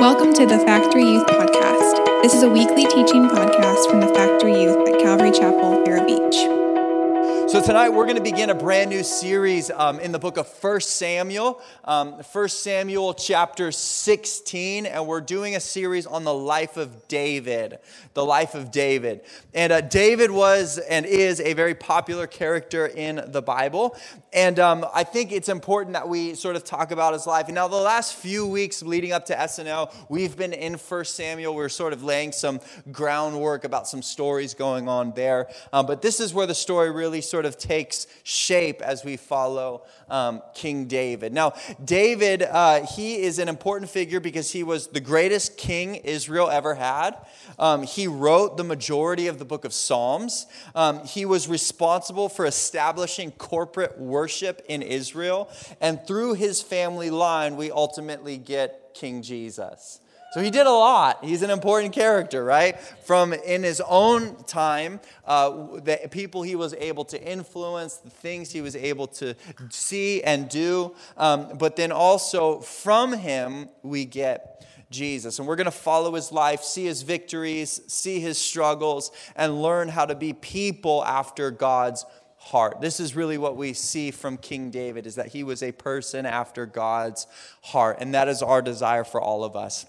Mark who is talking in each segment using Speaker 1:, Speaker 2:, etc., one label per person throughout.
Speaker 1: Welcome to the Factory Youth Podcast. This is a weekly teaching podcast from the Factory Youth at Calvary Chapel, Vero Beach.
Speaker 2: So tonight we're going to begin a brand new series um, in the book of 1 Samuel, um, 1 Samuel chapter 16, and we're doing a series on the life of David, the life of David. And uh, David was and is a very popular character in the Bible, and um, I think it's important that we sort of talk about his life. And now the last few weeks leading up to SNL, we've been in 1 Samuel. We're sort of laying some groundwork about some stories going on there, um, but this is where the story really sort of takes shape as we follow um, King David. Now, David, uh, he is an important figure because he was the greatest king Israel ever had. Um, he wrote the majority of the book of Psalms. Um, he was responsible for establishing corporate worship in Israel. And through his family line, we ultimately get King Jesus. So he did a lot. He's an important character, right? From in his own time, uh, the people he was able to influence, the things he was able to see and do. Um, but then also from him, we get Jesus. And we're going to follow his life, see his victories, see his struggles, and learn how to be people after God's heart. This is really what we see from King David is that he was a person after God's heart. And that is our desire for all of us.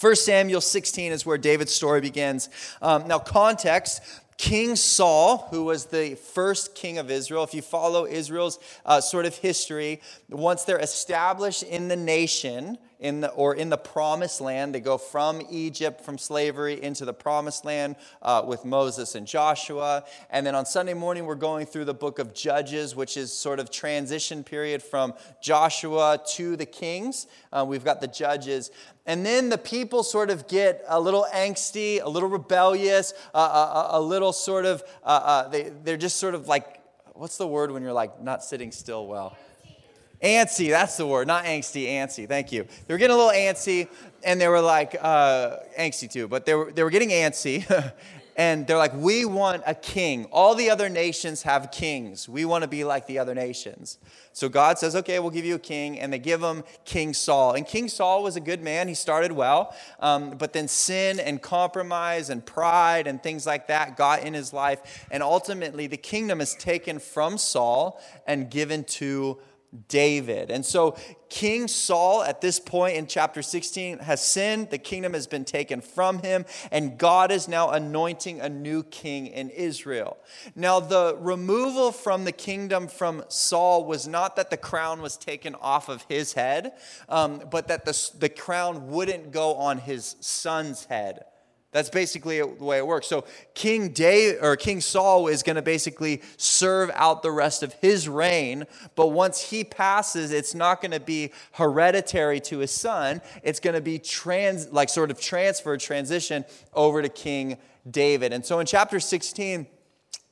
Speaker 2: 1 Samuel 16 is where David's story begins. Um, now, context King Saul, who was the first king of Israel, if you follow Israel's uh, sort of history, once they're established in the nation, in the, or in the promised land. They go from Egypt, from slavery, into the promised land uh, with Moses and Joshua. And then on Sunday morning, we're going through the book of Judges, which is sort of transition period from Joshua to the kings. Uh, we've got the judges. And then the people sort of get a little angsty, a little rebellious, uh, a, uh, uh, a, little sort of, uh, they, they're just sort of like, what's the word when you're like not sitting still well? Antsy, that's the word, not angsty, antsy. Thank you. They were getting a little antsy, and they were like, uh, angsty too, but they were, they were getting antsy. and they're like, we want a king. All the other nations have kings. We want to be like the other nations. So God says, okay, we'll give you a king. And they give him King Saul. And King Saul was a good man. He started well. Um, but then sin and compromise and pride and things like that got in his life. And ultimately, the kingdom is taken from Saul and given to David. And so King Saul, at this point in chapter 16, has sinned. The kingdom has been taken from him, and God is now anointing a new king in Israel. Now, the removal from the kingdom from Saul was not that the crown was taken off of his head, um, but that the, the crown wouldn't go on his son's head. That's basically the way it works. So King David or King Saul is going to basically serve out the rest of his reign, but once he passes, it's not going to be hereditary to his son. It's going to be trans like sort of transferred transition over to King David. And so in chapter 16,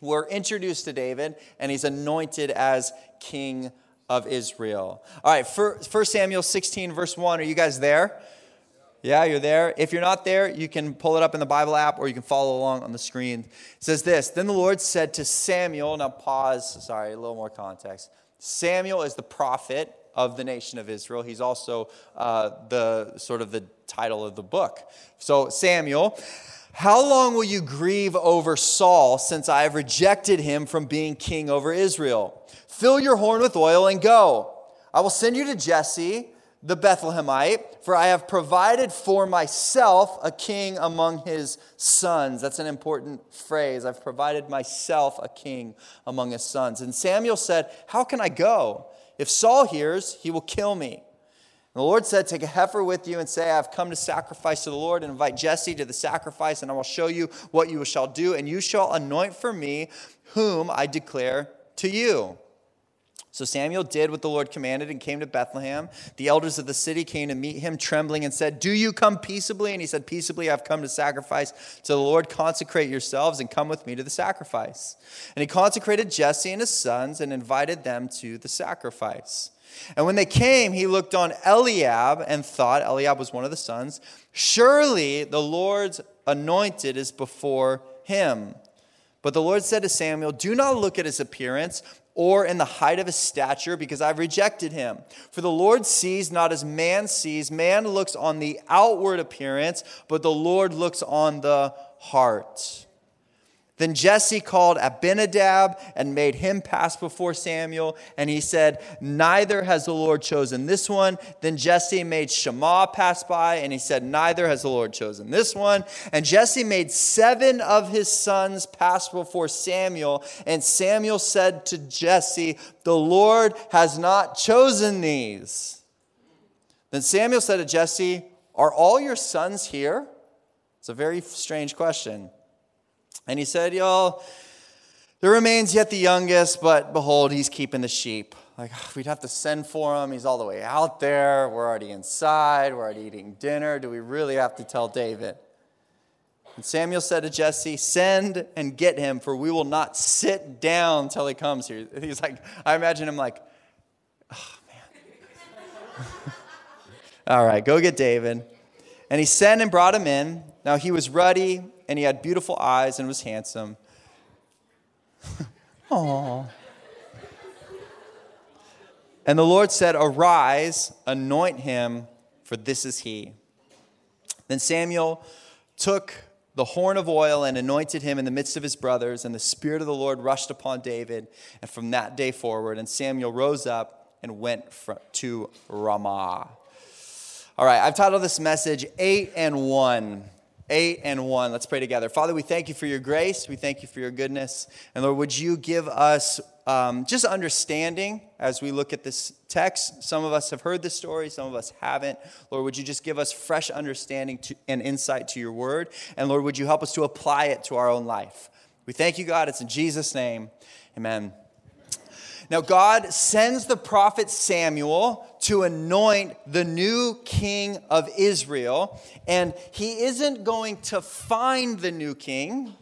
Speaker 2: we're introduced to David and he's anointed as king of Israel. All right, 1 Samuel 16 verse 1, are you guys there? Yeah, you're there. If you're not there, you can pull it up in the Bible app or you can follow along on the screen. It says this Then the Lord said to Samuel, now pause, sorry, a little more context. Samuel is the prophet of the nation of Israel. He's also uh, the sort of the title of the book. So, Samuel, how long will you grieve over Saul since I have rejected him from being king over Israel? Fill your horn with oil and go. I will send you to Jesse the Bethlehemite, for I have provided for myself a king among his sons. That's an important phrase. I've provided myself a king among his sons. And Samuel said, How can I go? If Saul hears, he will kill me. And the Lord said, Take a heifer with you and say, I have come to sacrifice to the Lord, and invite Jesse to the sacrifice, and I will show you what you shall do, and you shall anoint for me whom I declare to you. So Samuel did what the Lord commanded and came to Bethlehem. The elders of the city came to meet him, trembling, and said, Do you come peaceably? And he said, Peaceably, I've come to sacrifice to the Lord. Consecrate yourselves and come with me to the sacrifice. And he consecrated Jesse and his sons and invited them to the sacrifice. And when they came, he looked on Eliab and thought, Eliab was one of the sons, surely the Lord's anointed is before him. But the Lord said to Samuel, Do not look at his appearance or in the height of his stature, because I've rejected him. For the Lord sees not as man sees. Man looks on the outward appearance, but the Lord looks on the heart. Then Jesse called Abinadab and made him pass before Samuel. And he said, Neither has the Lord chosen this one. Then Jesse made Shammah pass by, and he said, Neither has the Lord chosen this one. And Jesse made seven of his sons pass before Samuel. And Samuel said to Jesse, The Lord has not chosen these. Then Samuel said to Jesse, Are all your sons here? It's a very strange question. And he said, Y'all, there remains yet the youngest, but behold, he's keeping the sheep. Like, we'd have to send for him. He's all the way out there. We're already inside. We're already eating dinner. Do we really have to tell David? And Samuel said to Jesse, Send and get him, for we will not sit down till he comes here. He's like, I imagine him like, Oh, man. all right, go get David. And he sent and brought him in. Now he was ruddy and he had beautiful eyes and was handsome. Aww. And the Lord said, Arise, anoint him, for this is he. Then Samuel took the horn of oil and anointed him in the midst of his brothers, and the Spirit of the Lord rushed upon David. And from that day forward, and Samuel rose up and went to Ramah. All right, I've titled this message Eight and One. 8 and 1. Let's pray together. Father, we thank you for your grace. We thank you for your goodness. And Lord, would you give us um, just understanding as we look at this text? Some of us have heard this story, some of us haven't. Lord, would you just give us fresh understanding to, and insight to your word? And Lord, would you help us to apply it to our own life? We thank you, God. It's in Jesus' name. Amen. Now, God sends the prophet Samuel to anoint the new king of Israel, and he isn't going to find the new king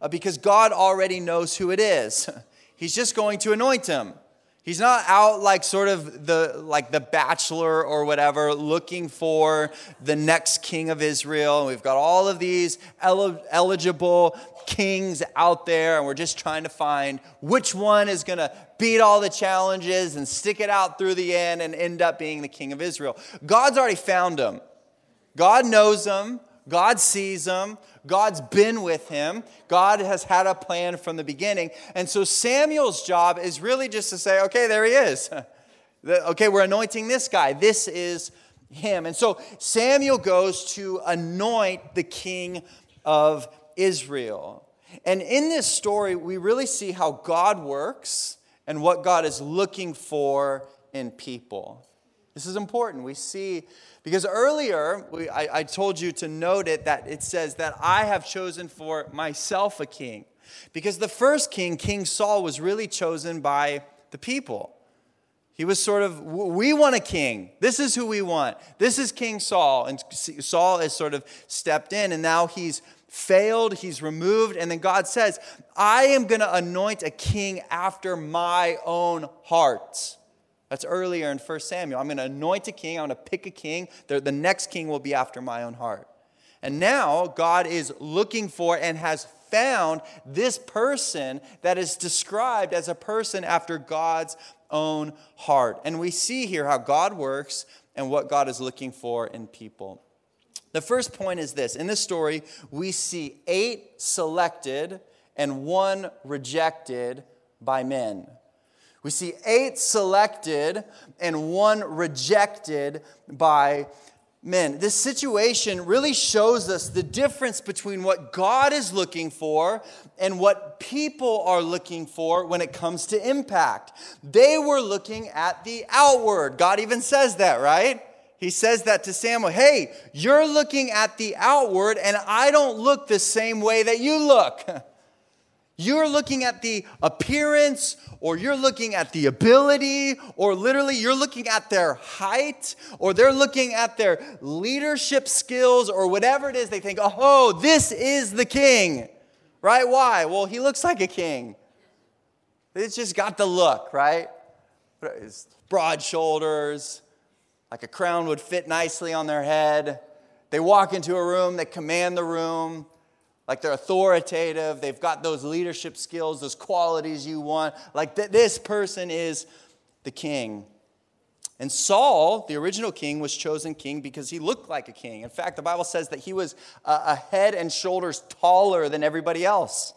Speaker 2: uh, because God already knows who it is. He's just going to anoint him. He's not out like sort of the like the bachelor or whatever looking for the next king of Israel. We've got all of these eligible kings out there and we're just trying to find which one is going to beat all the challenges and stick it out through the end and end up being the king of Israel. God's already found him. God knows him. God sees him. God's been with him. God has had a plan from the beginning. And so Samuel's job is really just to say, okay, there he is. okay, we're anointing this guy. This is him. And so Samuel goes to anoint the king of Israel. And in this story, we really see how God works and what God is looking for in people. This is important. We see because earlier, we, I, I told you to note it that it says that I have chosen for myself a king. Because the first king, King Saul, was really chosen by the people. He was sort of, we want a king. This is who we want. This is King Saul. And Saul has sort of stepped in, and now he's failed, he's removed. And then God says, I am going to anoint a king after my own heart. That's earlier in 1 Samuel. I'm going to anoint a king, I'm going to pick a king. The, the next king will be after my own heart. And now God is looking for and has found this person that is described as a person after God's own heart. And we see here how God works and what God is looking for in people. The first point is this in this story, we see eight selected and one rejected by men. We see eight selected and one rejected by men. This situation really shows us the difference between what God is looking for and what people are looking for when it comes to impact. They were looking at the outward. God even says that, right? He says that to Samuel. Hey, you're looking at the outward, and I don't look the same way that you look. You're looking at the appearance, or you're looking at the ability, or literally you're looking at their height, or they're looking at their leadership skills, or whatever it is. They think, oh, this is the king, right? Why? Well, he looks like a king. It's just got the look, right? Broad shoulders, like a crown would fit nicely on their head. They walk into a room, they command the room Like they're authoritative, they've got those leadership skills, those qualities you want. Like th- this person is the king. And Saul, the original king, was chosen king because he looked like a king. In fact, the Bible says that he was uh, a head and shoulders taller than everybody else.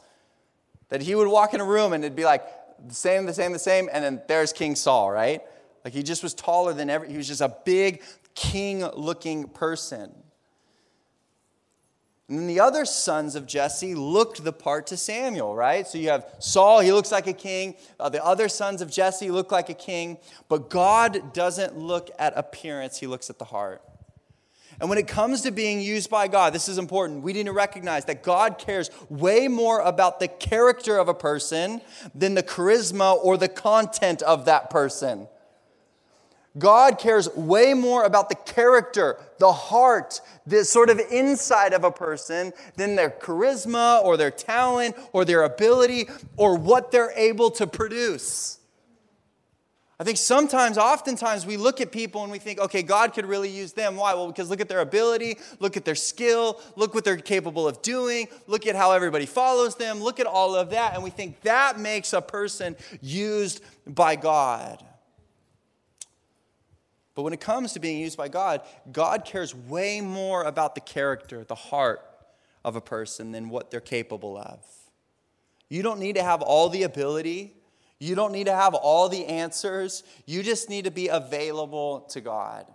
Speaker 2: That he would walk in a room and it'd be like the same, the same, the same, and then there's King Saul, right? Like he just was taller than ever. he was just a big king looking person. And then the other sons of Jesse looked the part to Samuel, right? So you have Saul, he looks like a king. Uh, the other sons of Jesse look like a king. But God doesn't look at appearance, he looks at the heart. And when it comes to being used by God, this is important. We need to recognize that God cares way more about the character of a person than the charisma or the content of that person. God cares way more about the character, the heart, the sort of inside of a person than their charisma or their talent or their ability or what they're able to produce. I think sometimes, oftentimes, we look at people and we think, okay, God could really use them. Why? Well, because look at their ability, look at their skill, look what they're capable of doing, look at how everybody follows them, look at all of that, and we think that makes a person used by God. But when it comes to being used by God, God cares way more about the character, the heart of a person than what they're capable of. You don't need to have all the ability, you don't need to have all the answers. You just need to be available to God.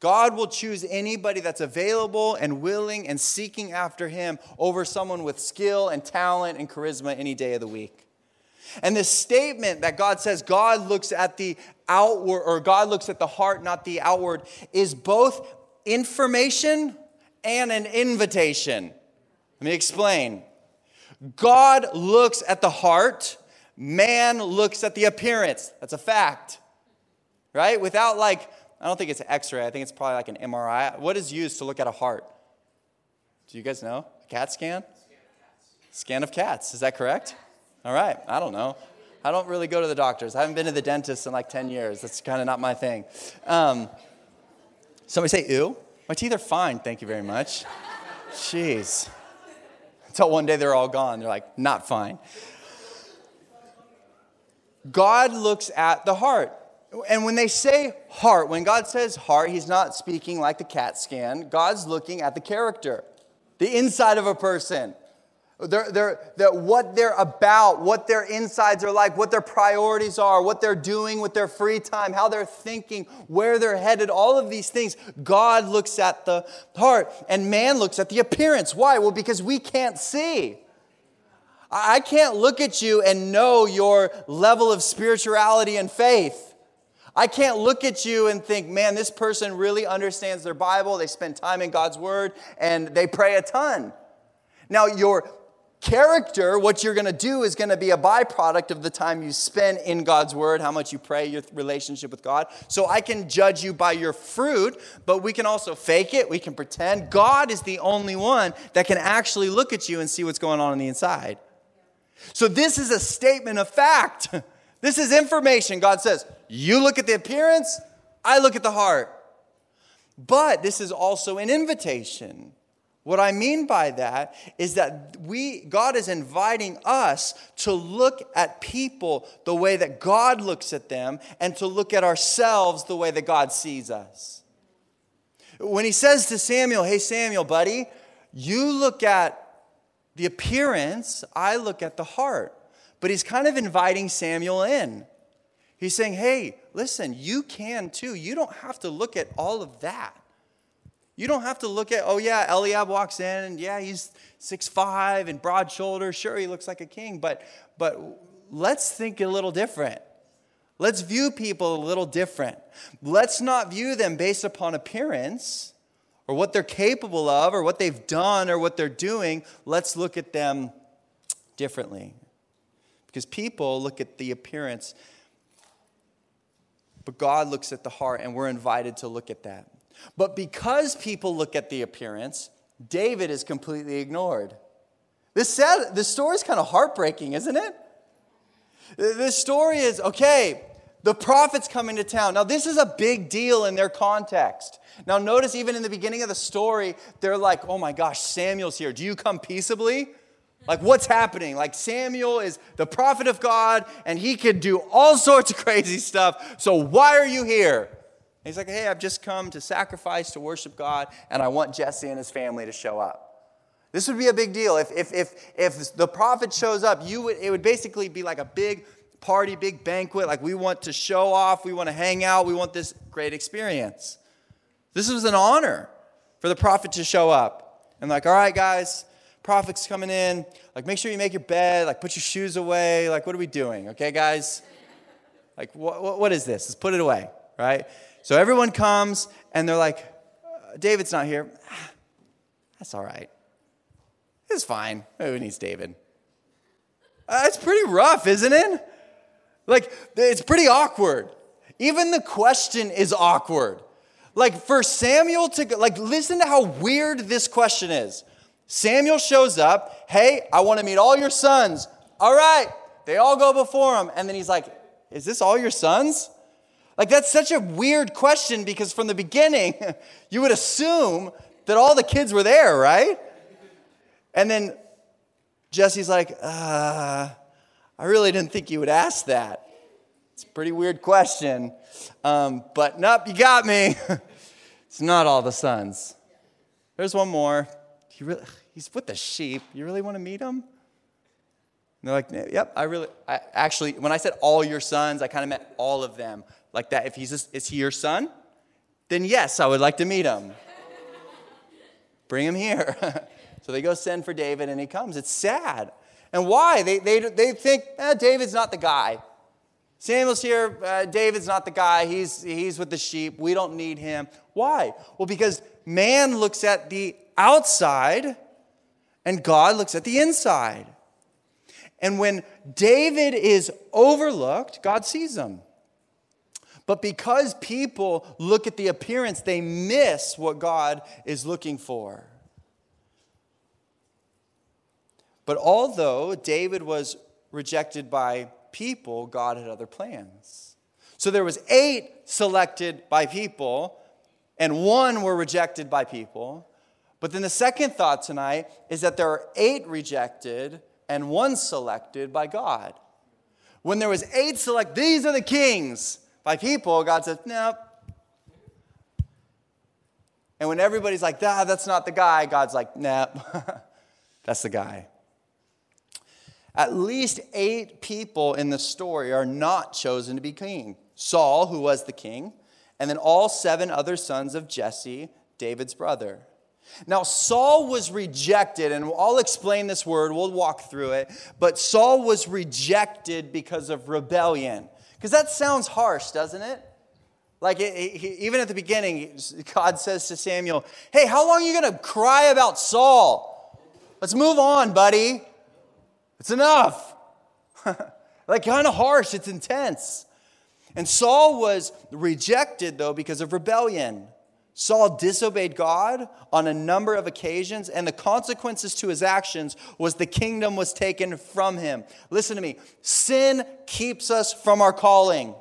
Speaker 2: God will choose anybody that's available and willing and seeking after Him over someone with skill and talent and charisma any day of the week. And this statement that God says God looks at the outward, or God looks at the heart, not the outward, is both information and an invitation. Let me explain. God looks at the heart, man looks at the appearance. That's a fact, right? Without, like, I don't think it's an x ray, I think it's probably like an MRI. What is used to look at a heart? Do you guys know? A CAT scan? Scan of cats, is that correct? All right, I don't know. I don't really go to the doctors. I haven't been to the dentist in like 10 years. That's kind of not my thing. Um, somebody say, ew. My teeth are fine, thank you very much. Jeez. Until one day they're all gone. They're like, not fine. God looks at the heart. And when they say heart, when God says heart, He's not speaking like the CAT scan. God's looking at the character, the inside of a person. They're, they're, that what they're about, what their insides are like, what their priorities are, what they're doing with their free time, how they're thinking, where they're headed, all of these things. God looks at the heart, and man looks at the appearance. Why? Well, because we can't see. I can't look at you and know your level of spirituality and faith. I can't look at you and think, man, this person really understands their Bible, they spend time in God's Word, and they pray a ton. Now, your Character, what you're going to do is going to be a byproduct of the time you spend in God's Word, how much you pray, your relationship with God. So I can judge you by your fruit, but we can also fake it, we can pretend. God is the only one that can actually look at you and see what's going on on the inside. So this is a statement of fact. This is information. God says, You look at the appearance, I look at the heart. But this is also an invitation. What I mean by that is that we, God is inviting us to look at people the way that God looks at them and to look at ourselves the way that God sees us. When he says to Samuel, Hey, Samuel, buddy, you look at the appearance, I look at the heart. But he's kind of inviting Samuel in. He's saying, Hey, listen, you can too. You don't have to look at all of that. You don't have to look at, oh yeah, Eliab walks in and yeah, he's six five and broad shoulders. Sure, he looks like a king, but but let's think a little different. Let's view people a little different. Let's not view them based upon appearance or what they're capable of or what they've done or what they're doing. Let's look at them differently. Because people look at the appearance, but God looks at the heart, and we're invited to look at that. But because people look at the appearance, David is completely ignored. This, sad, this story is kind of heartbreaking, isn't it? This story is okay, The prophet's coming to town. Now, this is a big deal in their context. Now, notice even in the beginning of the story, they're like, oh my gosh, Samuel's here. Do you come peaceably? Like, what's happening? Like, Samuel is the prophet of God, and he could do all sorts of crazy stuff. So, why are you here? He's like, hey, I've just come to sacrifice, to worship God, and I want Jesse and his family to show up. This would be a big deal. If, if, if, if the prophet shows up, you would, it would basically be like a big party, big banquet. Like, we want to show off, we want to hang out, we want this great experience. This was an honor for the prophet to show up. And, like, all right, guys, prophet's coming in. Like, make sure you make your bed. Like, put your shoes away. Like, what are we doing? Okay, guys? Like, what, what is this? Let's put it away, right? So everyone comes and they're like, uh, David's not here. That's all right. It's fine. Who needs David? Uh, it's pretty rough, isn't it? Like, it's pretty awkward. Even the question is awkward. Like, for Samuel to, like, listen to how weird this question is. Samuel shows up, hey, I want to meet all your sons. All right. They all go before him. And then he's like, is this all your sons? Like, that's such a weird question because from the beginning, you would assume that all the kids were there, right? And then Jesse's like, uh, I really didn't think you would ask that. It's a pretty weird question. Um, but nope, you got me. it's not all the sons. There's one more. Really, he's with the sheep. You really want to meet him? And they're like, yep, I really, I, actually, when I said all your sons, I kind of meant all of them. Like that, if he's, a, is he your son? Then yes, I would like to meet him. Bring him here. so they go send for David and he comes. It's sad. And why? They, they, they think, eh, David's not the guy. Samuel's here, uh, David's not the guy. He's, he's with the sheep. We don't need him. Why? Well, because man looks at the outside and God looks at the inside. And when David is overlooked, God sees him. But because people look at the appearance, they miss what God is looking for. But although David was rejected by people, God had other plans. So there was eight selected by people and one were rejected by people. But then the second thought tonight is that there are eight rejected and one selected by God. When there was eight select, these are the kings by people, God says, nope. And when everybody's like, ah, that's not the guy, God's like, nope, that's the guy. At least eight people in the story are not chosen to be king Saul, who was the king, and then all seven other sons of Jesse, David's brother. Now, Saul was rejected, and I'll explain this word, we'll walk through it. But Saul was rejected because of rebellion. Because that sounds harsh, doesn't it? Like, it, it, even at the beginning, God says to Samuel, Hey, how long are you going to cry about Saul? Let's move on, buddy. It's enough. like, kind of harsh, it's intense. And Saul was rejected, though, because of rebellion. Saul disobeyed God on a number of occasions, and the consequences to his actions was the kingdom was taken from him. Listen to me sin keeps us from our calling.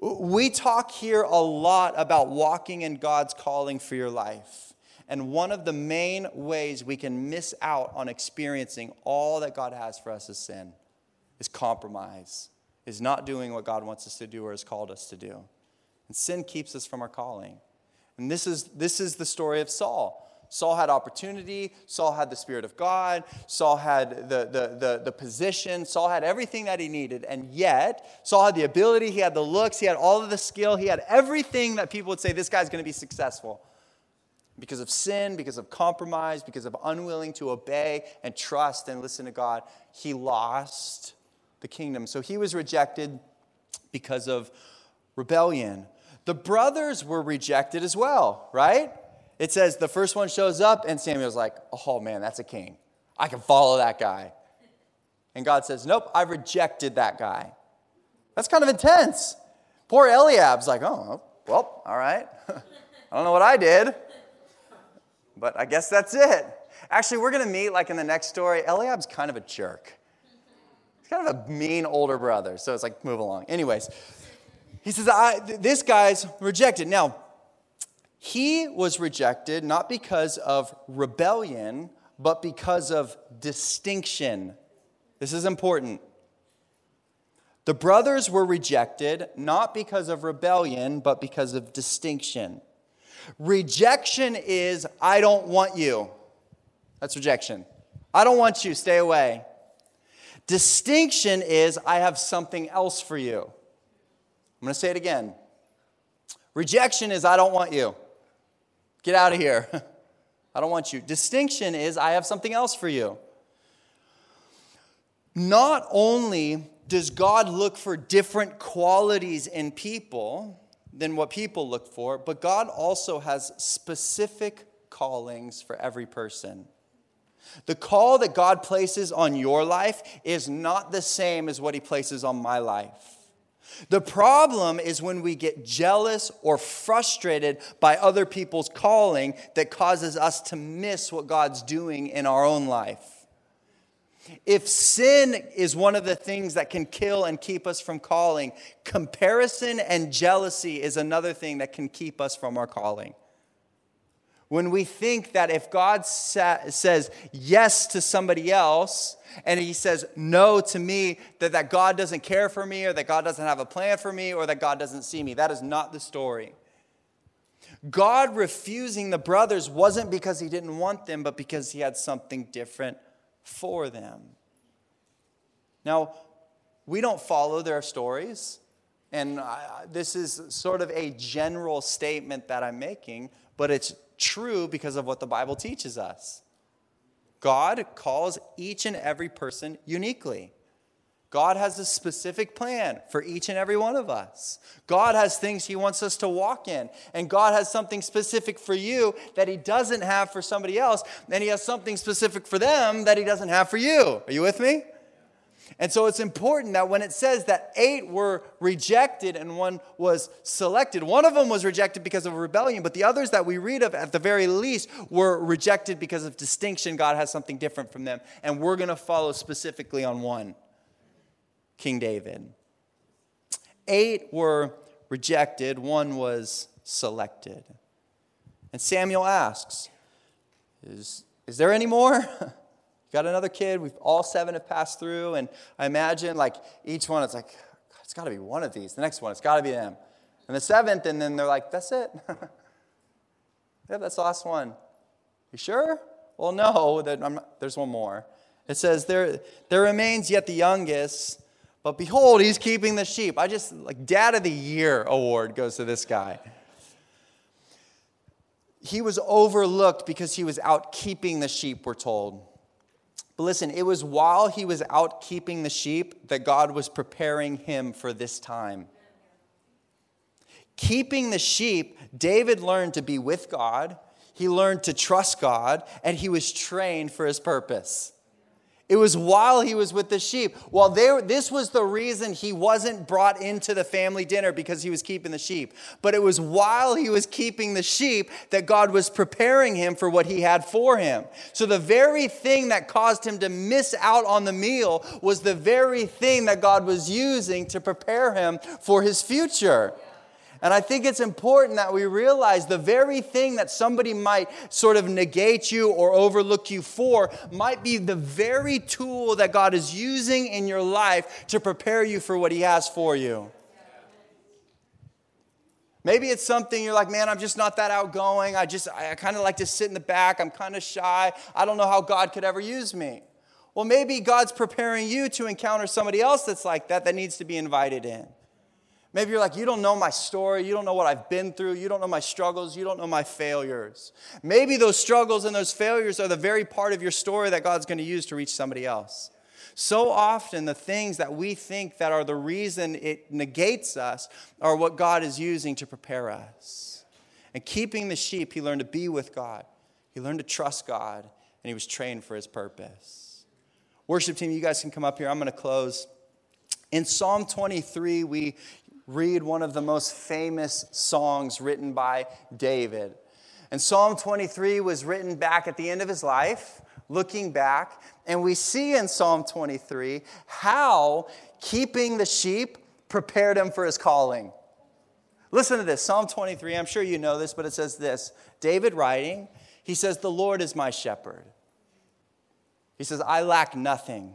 Speaker 2: We talk here a lot about walking in God's calling for your life. And one of the main ways we can miss out on experiencing all that God has for us is sin, is compromise, is not doing what God wants us to do or has called us to do. And sin keeps us from our calling. And this is, this is the story of Saul. Saul had opportunity. Saul had the Spirit of God. Saul had the, the, the, the, position. Saul had everything that he needed. And yet, Saul had the ability, he had the looks, he had all of the skill, he had everything that people would say this guy's going to be successful. Because of sin, because of compromise, because of unwilling to obey and trust and listen to God, he lost the kingdom. So he was rejected because of rebellion. The brothers were rejected as well, right? It says the first one shows up, and Samuel's like, oh man, that's a king. I can follow that guy. And God says, nope, I rejected that guy. That's kind of intense. Poor Eliab's like, oh, well, all right. I don't know what I did, but I guess that's it. Actually, we're going to meet like in the next story. Eliab's kind of a jerk. He's kind of a mean older brother, so it's like, move along. Anyways, he says, I, This guy's rejected. Now, he was rejected not because of rebellion, but because of distinction. This is important. The brothers were rejected not because of rebellion, but because of distinction. Rejection is, I don't want you. That's rejection. I don't want you, stay away. Distinction is, I have something else for you. I'm going to say it again. Rejection is, I don't want you. Get out of here. I don't want you. Distinction is, I have something else for you. Not only does God look for different qualities in people than what people look for, but God also has specific callings for every person. The call that God places on your life is not the same as what He places on my life. The problem is when we get jealous or frustrated by other people's calling that causes us to miss what God's doing in our own life. If sin is one of the things that can kill and keep us from calling, comparison and jealousy is another thing that can keep us from our calling. When we think that if God sa- says yes to somebody else and he says no to me, that, that God doesn't care for me or that God doesn't have a plan for me or that God doesn't see me. That is not the story. God refusing the brothers wasn't because he didn't want them, but because he had something different for them. Now, we don't follow their stories, and I, this is sort of a general statement that I'm making, but it's true because of what the Bible teaches us. God calls each and every person uniquely. God has a specific plan for each and every one of us. God has things He wants us to walk in. And God has something specific for you that He doesn't have for somebody else. And He has something specific for them that He doesn't have for you. Are you with me? And so it's important that when it says that eight were rejected and one was selected, one of them was rejected because of rebellion, but the others that we read of at the very least were rejected because of distinction. God has something different from them. And we're going to follow specifically on one King David. Eight were rejected, one was selected. And Samuel asks, Is, is there any more? got another kid. We've all seven have passed through, and I imagine like each one, it's like it's got to be one of these. The next one, it's got to be them. And the seventh, and then they're like, that's it. yeah, that's the last one. You sure? Well, no. Not, there's one more. It says there there remains yet the youngest, but behold, he's keeping the sheep. I just like Dad of the Year award goes to this guy. He was overlooked because he was out keeping the sheep, we're told. But listen, it was while he was out keeping the sheep that God was preparing him for this time. Keeping the sheep, David learned to be with God, he learned to trust God, and he was trained for his purpose. It was while he was with the sheep. Well, there, this was the reason he wasn't brought into the family dinner because he was keeping the sheep. But it was while he was keeping the sheep that God was preparing him for what he had for him. So the very thing that caused him to miss out on the meal was the very thing that God was using to prepare him for his future. And I think it's important that we realize the very thing that somebody might sort of negate you or overlook you for might be the very tool that God is using in your life to prepare you for what He has for you. Maybe it's something you're like, man, I'm just not that outgoing. I just, I kind of like to sit in the back. I'm kind of shy. I don't know how God could ever use me. Well, maybe God's preparing you to encounter somebody else that's like that, that needs to be invited in. Maybe you're like, you don't know my story. You don't know what I've been through. You don't know my struggles. You don't know my failures. Maybe those struggles and those failures are the very part of your story that God's going to use to reach somebody else. So often, the things that we think that are the reason it negates us are what God is using to prepare us. And keeping the sheep, he learned to be with God, he learned to trust God, and he was trained for his purpose. Worship team, you guys can come up here. I'm going to close. In Psalm 23, we read one of the most famous songs written by David. And Psalm 23 was written back at the end of his life looking back, and we see in Psalm 23 how keeping the sheep prepared him for his calling. Listen to this Psalm 23. I'm sure you know this, but it says this David writing, he says, The Lord is my shepherd. He says, I lack nothing.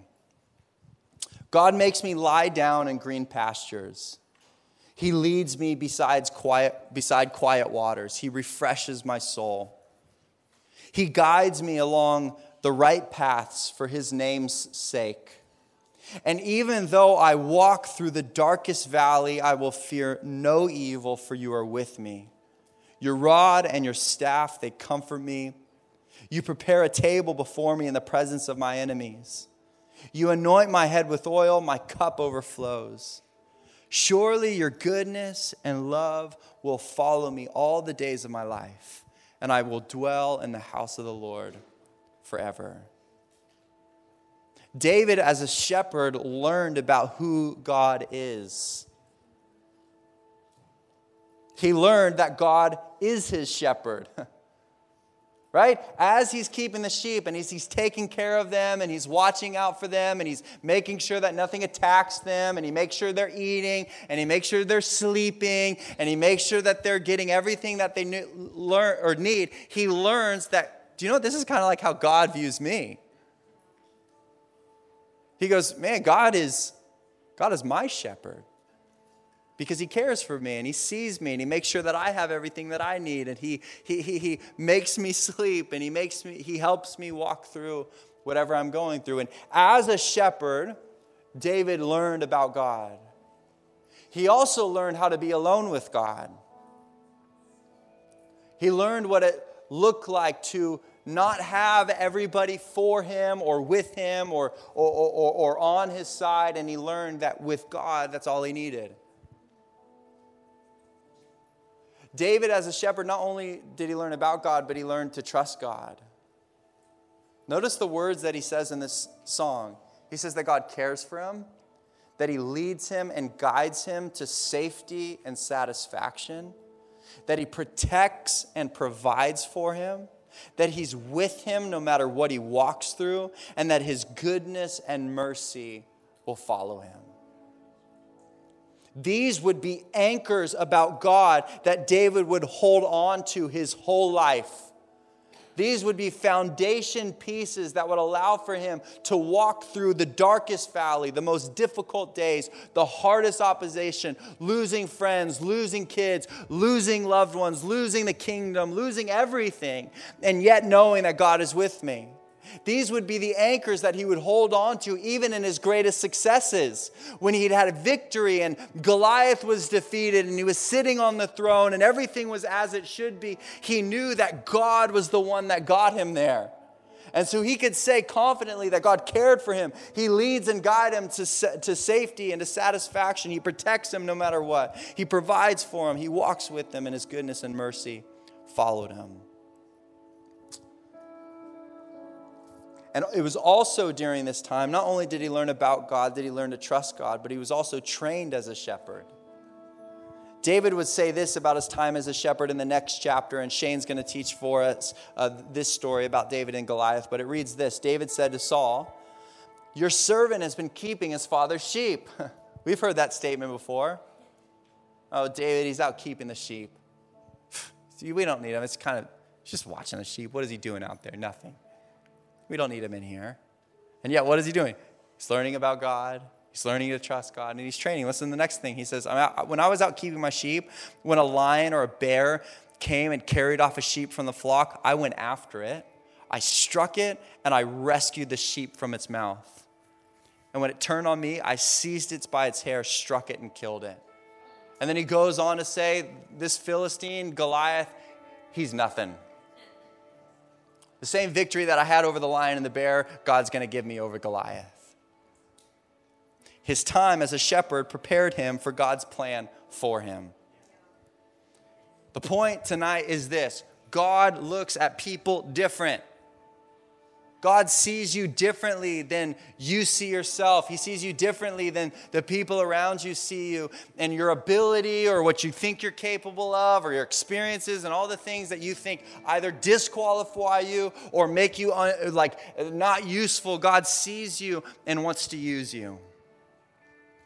Speaker 2: God makes me lie down in green pastures. He leads me besides quiet, beside quiet waters. He refreshes my soul. He guides me along the right paths for his name's sake. And even though I walk through the darkest valley, I will fear no evil, for you are with me. Your rod and your staff, they comfort me. You prepare a table before me in the presence of my enemies. You anoint my head with oil, my cup overflows. Surely your goodness and love will follow me all the days of my life, and I will dwell in the house of the Lord forever. David, as a shepherd, learned about who God is. He learned that God is his shepherd. right? As he's keeping the sheep and he's, he's taking care of them and he's watching out for them and he's making sure that nothing attacks them and he makes sure they're eating and he makes sure they're sleeping and he makes sure that they're getting everything that they learn or need, he learns that, do you know? This is kind of like how God views me. He goes, man, God is, God is my shepherd because he cares for me and he sees me and he makes sure that I have everything that I need and he, he, he, he makes me sleep and he makes me, he helps me walk through whatever I'm going through. And as a shepherd, David learned about God. He also learned how to be alone with God. He learned what it looked like to not have everybody for him or with him or, or, or, or, on his side, and he learned that with God, that's all he needed. David, as a shepherd, not only did he learn about God, but he learned to trust God. Notice the words that he says in this song. He says that God cares for him, that he leads him and guides him to safety and satisfaction, that he protects and provides for him, that he's with him no matter what he walks through, and that his goodness and mercy will follow him. These would be anchors about God that David would hold on to his whole life. These would be foundation pieces that would allow for him to walk through the darkest valley, the most difficult days, the hardest opposition, losing friends, losing kids, losing loved ones, losing the kingdom, losing everything, and yet knowing that God is with me. These would be the anchors that he would hold on to even in his greatest successes. When he'd had a victory and Goliath was defeated and he was sitting on the throne and everything was as it should be, he knew that God was the one that got him there. And so he could say confidently that God cared for him. He leads and guides him to, to safety and to satisfaction. He protects him no matter what. He provides for him. He walks with him, and his goodness and mercy followed him. And it was also during this time, not only did he learn about God, did he learn to trust God, but he was also trained as a shepherd. David would say this about his time as a shepherd in the next chapter, and Shane's going to teach for us uh, this story about David and Goliath. But it reads this David said to Saul, Your servant has been keeping his father's sheep. We've heard that statement before. Oh, David, he's out keeping the sheep. See, we don't need him. It's kind of just watching the sheep. What is he doing out there? Nothing. We don't need him in here. And yet, what is he doing? He's learning about God. He's learning to trust God and he's training. Listen to the next thing. He says, When I was out keeping my sheep, when a lion or a bear came and carried off a sheep from the flock, I went after it. I struck it and I rescued the sheep from its mouth. And when it turned on me, I seized it by its hair, struck it, and killed it. And then he goes on to say, This Philistine, Goliath, he's nothing. The same victory that I had over the lion and the bear, God's going to give me over Goliath. His time as a shepherd prepared him for God's plan for him. The point tonight is this God looks at people different. God sees you differently than you see yourself. He sees you differently than the people around you see you. And your ability or what you think you're capable of or your experiences and all the things that you think either disqualify you or make you un- like not useful, God sees you and wants to use you.